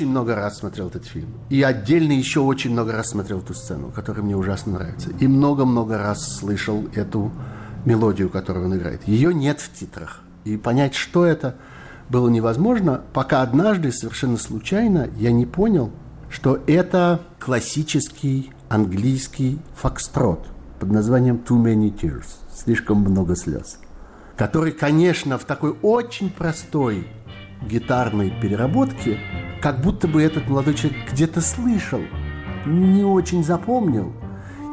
Очень много раз смотрел этот фильм. И отдельно еще очень много раз смотрел эту сцену, которая мне ужасно нравится. И много-много раз слышал эту мелодию, которую он играет. Ее нет в титрах. И понять, что это, было невозможно, пока однажды, совершенно случайно, я не понял, что это классический английский фокстрот под названием «Too Many Tears» – «Слишком много слез», который, конечно, в такой очень простой гитарной переработке как будто бы этот молодой человек где-то слышал, не очень запомнил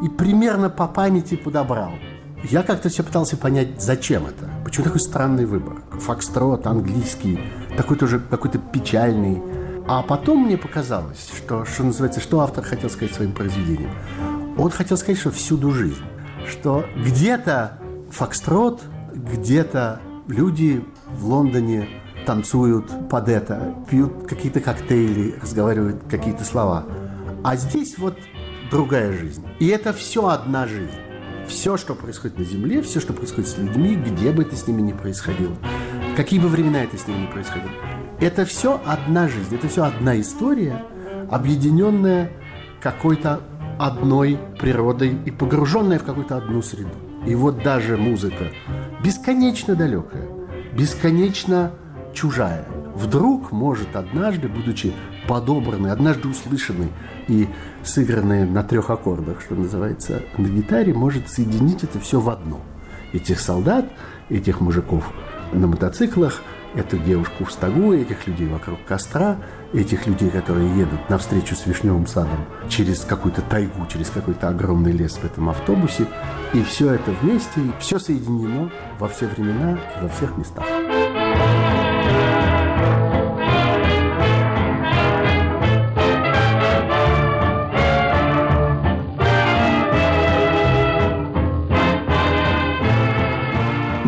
и примерно по памяти подобрал. Я как-то все пытался понять, зачем это. Почему такой странный выбор? Фокстрот, английский, такой тоже какой-то печальный. А потом мне показалось, что, что называется, что автор хотел сказать своим произведением. Он хотел сказать, что всюду жизнь. Что где-то фокстрот, где-то люди в Лондоне танцуют под это, пьют какие-то коктейли, разговаривают какие-то слова. А здесь вот другая жизнь. И это все одна жизнь. Все, что происходит на Земле, все, что происходит с людьми, где бы это с ними ни происходило, какие бы времена это с ними ни происходило, это все одна жизнь, это все одна история, объединенная какой-то одной природой и погруженная в какую-то одну среду. И вот даже музыка бесконечно далекая, бесконечно чужая, вдруг может однажды, будучи подобранной, однажды услышанной и сыгранной на трех аккордах, что называется, на гитаре, может соединить это все в одно. Этих солдат, этих мужиков на мотоциклах, эту девушку в стогу, этих людей вокруг костра, этих людей, которые едут навстречу с вишневым садом через какую-то тайгу, через какой-то огромный лес в этом автобусе. И все это вместе, и все соединено во все времена и во всех местах.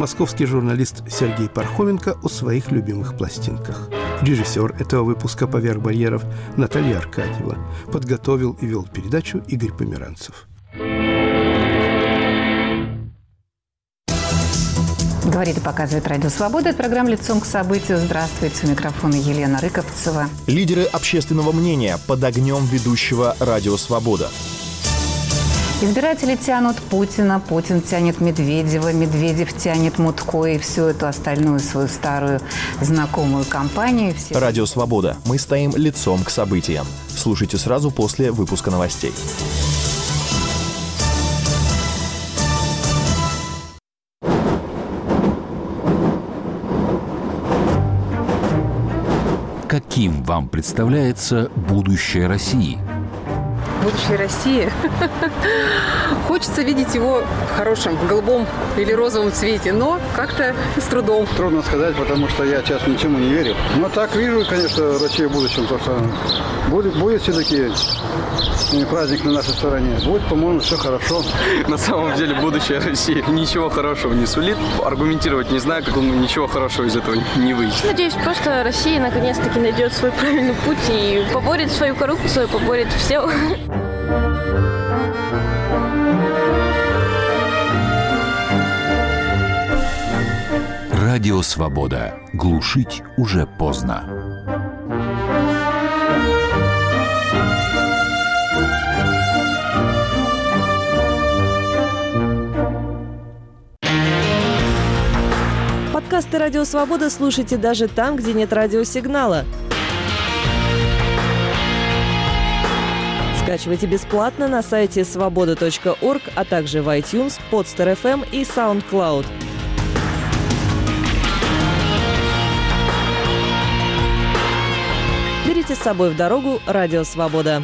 Московский журналист Сергей Пархоменко о своих любимых пластинках. Режиссер этого выпуска «Поверх барьеров» Наталья Аркадьева. Подготовил и вел передачу Игорь Померанцев. Говорит и показывает Радио Свобода. Это программа «Лицом к событию». Здравствуйте. У микрофона Елена Рыковцева. Лидеры общественного мнения под огнем ведущего «Радио Свобода». Избиратели тянут Путина, Путин тянет Медведева, Медведев тянет Мутко и всю эту остальную свою старую знакомую компанию. Все... Радио «Свобода». Мы стоим лицом к событиям. Слушайте сразу после выпуска новостей. Каким вам представляется будущее России – будущей России. <laughs> Хочется видеть его в хорошем, голубом или розовом цвете, но как-то с трудом. Трудно сказать, потому что я сейчас ничему не верю. Но так вижу, конечно, Россию в будущем, то что будет, будет все-таки праздник на нашей стороне. Будет, по-моему, все хорошо. На самом деле будущее России ничего хорошего не сулит. Аргументировать не знаю, как он ничего хорошего из этого не выйдет. Надеюсь, просто Россия наконец-таки найдет свой правильный путь и поборет свою коррупцию, поборет все. <laughs> Радио «Свобода». Глушить уже поздно. Подкасты «Радио Свобода» слушайте даже там, где нет радиосигнала. Скачивайте бесплатно на сайте свобода.орг, а также в iTunes, Podster.fm и SoundCloud. Берите с собой в дорогу «Радио Свобода».